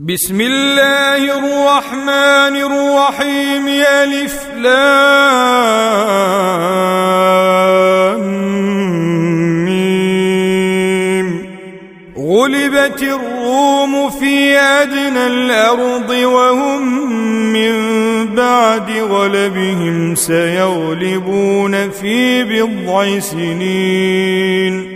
بسم الله الرحمن الرحيم ألف لام غلبت الروم في أدنى الأرض وهم من بعد غلبهم سيغلبون في بضع سنين.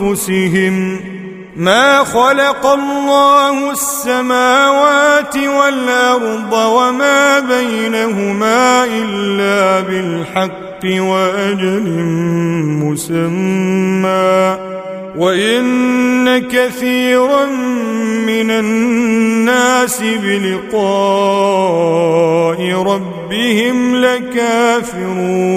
أنفسهم ما خلق الله السماوات والأرض وما بينهما إلا بالحق وأجل مسمى وإن كثيرا من الناس بلقاء ربهم لكافرون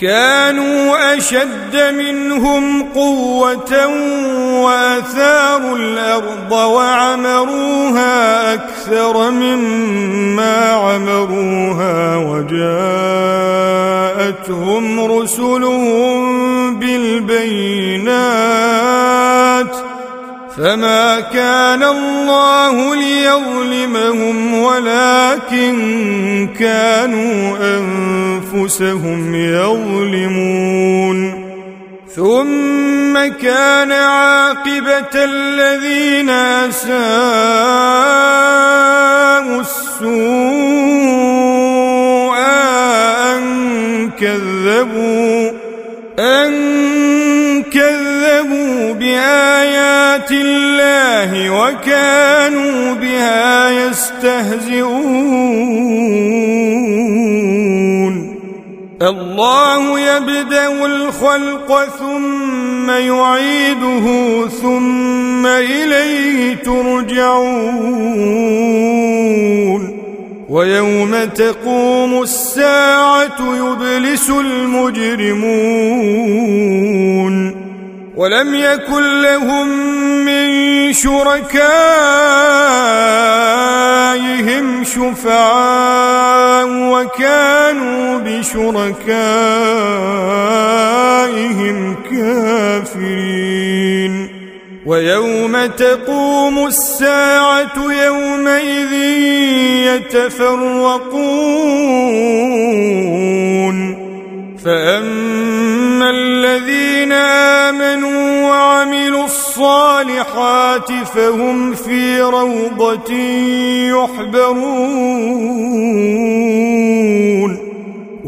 كانوا أشد منهم قوة وآثاروا الأرض وعمروها أكثر مما عمروها وجاءتهم رسلهم بالبينات فما كان الله ليظلمهم ولكن كانوا انفسهم يظلمون ثم كان عاقبه الذين اساءوا السوء ان كذبوا ان كذبوا بايات الله وكانوا بها يستهزئون. الله يبدأ الخلق ثم يعيده ثم إليه ترجعون. ويوم تقوم الساعة يبلس المجرمون. ولم يكن لهم من شركائهم شفعاء وكانوا بشركائهم كافرين. ويوم تقوم الساعة يومئذ يتفرقون. الذين آمنوا وعملوا الصالحات فهم في روضة يحبرون.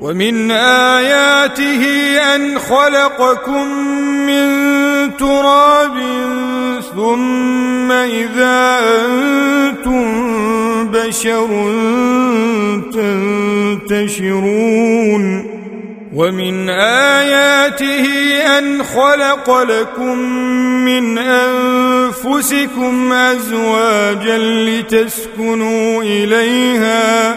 ومن آياته أن خلقكم من تراب ثم إذا أنتم بشر تنتشرون ومن آياته أن خلق لكم من أنفسكم أزواجا لتسكنوا إليها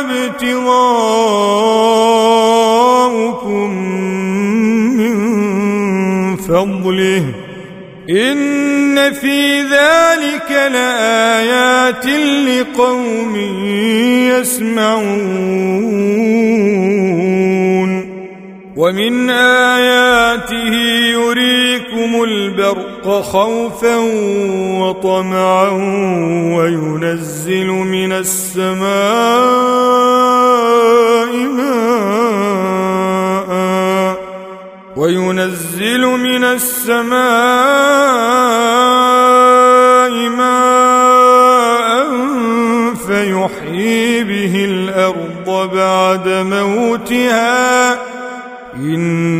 وابتغاؤكم من فضله. إن في ذلك لآيات لقوم يسمعون. ومن آياته يريكم البرق خوفا وطمعا وينزل من السماء ماء وينزل من السماء ماء فيحيي به الأرض بعد موتها. إن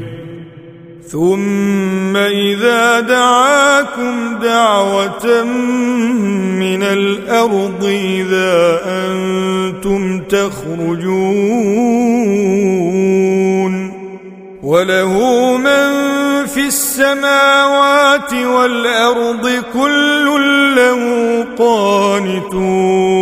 ثم إذا دعاكم دعوة من الأرض إذا أنتم تخرجون وله من في السماوات والأرض كل له قانتون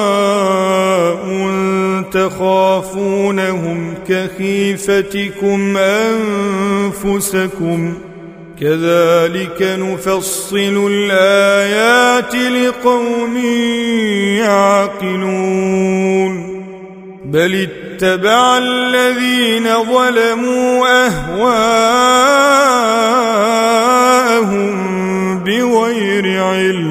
تخافونهم كخيفتكم أنفسكم كذلك نفصل الآيات لقوم يعقلون بل اتبع الذين ظلموا أهواءهم بغير علم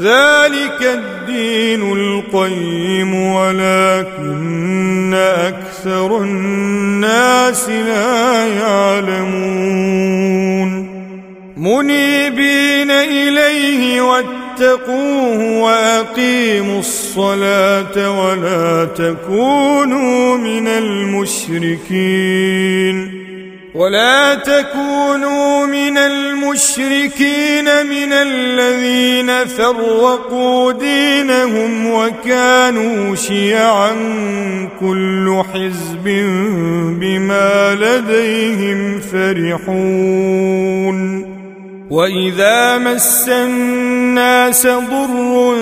ذلك الدين القيم ولكن أكثر الناس لا يعلمون. منيبين واتقوا واتقوه وأقيموا الصلاة ولا تكونوا من المشركين. ولا تكونوا من المشركين من الذين فرقوا دينهم وكانوا شيعا كل حزب بما لديهم فرحون. واذا مس الناس ضر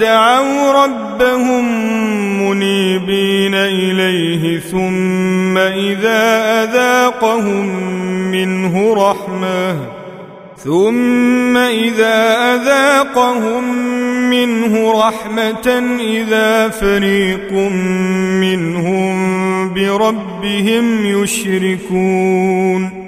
دعوا ربهم منيبين اليه ثم اذا اذاقهم منه رحمه ثم اذا اذاقهم منه رحمه اذا فريق منهم بربهم يشركون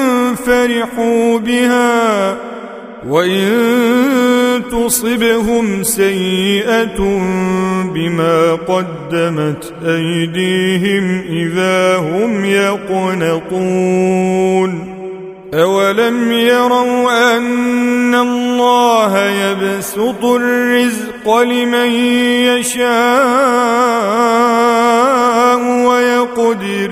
فرحوا بها وان تصبهم سيئه بما قدمت ايديهم اذا هم يقنطون أولم يروا أن الله يبسط الرزق لمن يشاء ويقدر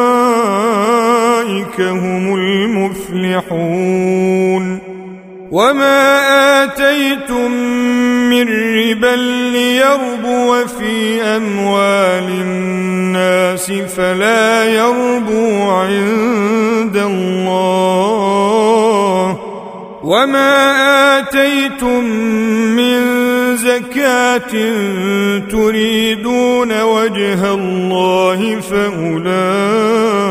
واولئك هم المفلحون. وما اتيتم من ربا ليربو في اموال الناس فلا يربو عند الله. وما اتيتم من زكاه تريدون وجه الله فاولئك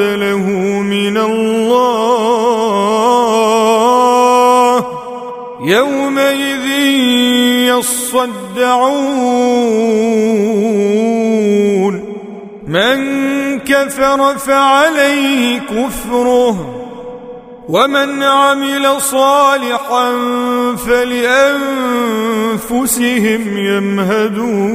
له من الله يومئذ يصدعون. من كفر فعليه كفره ومن عمل صالحا فلأنفسهم يمهدون.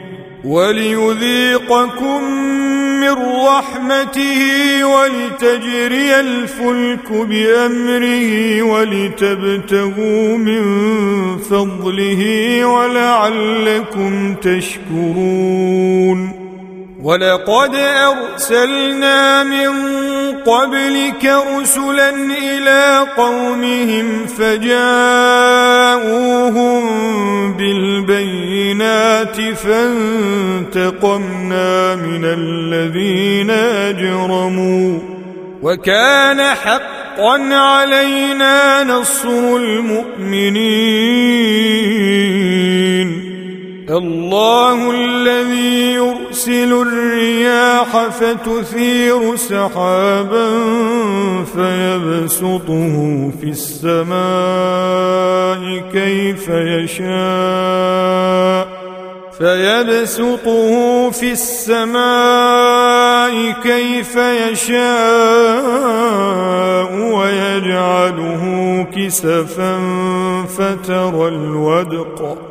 وليذيقكم من رحمته ولتجري الفلك بأمره ولتبتغوا من فضله ولعلكم تشكرون. ولقد أرسلنا من قبلك رسلا إلى قومهم فجاءوهم بالبينات فانتقمنا من الذين أجرموا وكان حقا علينا نصر المؤمنين. الله الذي يرسل الرياح فتثير سحابا فيبسطه في السماء كيف يشاء. فيبسطه في السماء كيف يشاء ويجعله كسفا فترى الودق.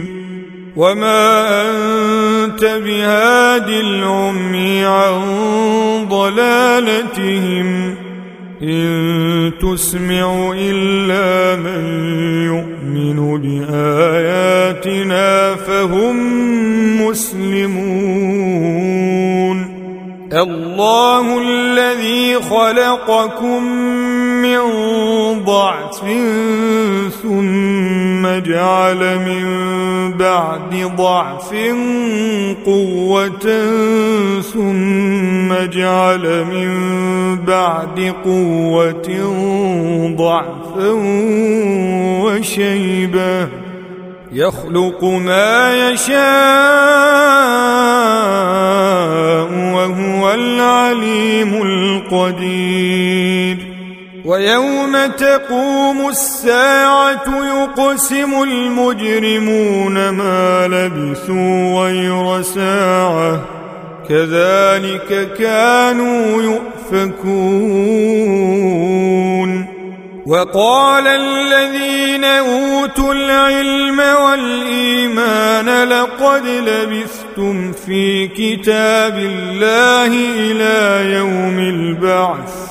وما أنت بهاد العمي عن ضلالتهم إن تسمع إلا من يؤمن بآياتنا فهم مسلمون الله الذي خلقكم من ضعف ثم جعل من بعد ضعف قوة ثم جعل من بعد قوة ضعفا وشيبة. يخلق ما يشاء وهو العليم القدير. ويوم تقوم الساعة يقسم المجرمون ما لبثوا غير ساعة. كذلك كانوا يؤفكون. وقال الذين أوتوا العلم والإيمان لقد لبثتم في كتاب الله إلى يوم البعث.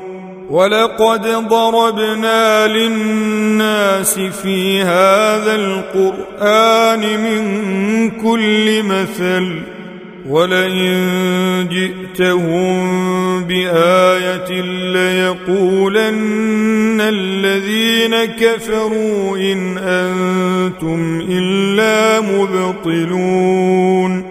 ولقد ضربنا للناس في هذا القرآن من كل مثل ولئن جئتهم بآية ليقولن الذين كفروا إن أنتم إلا مبطلون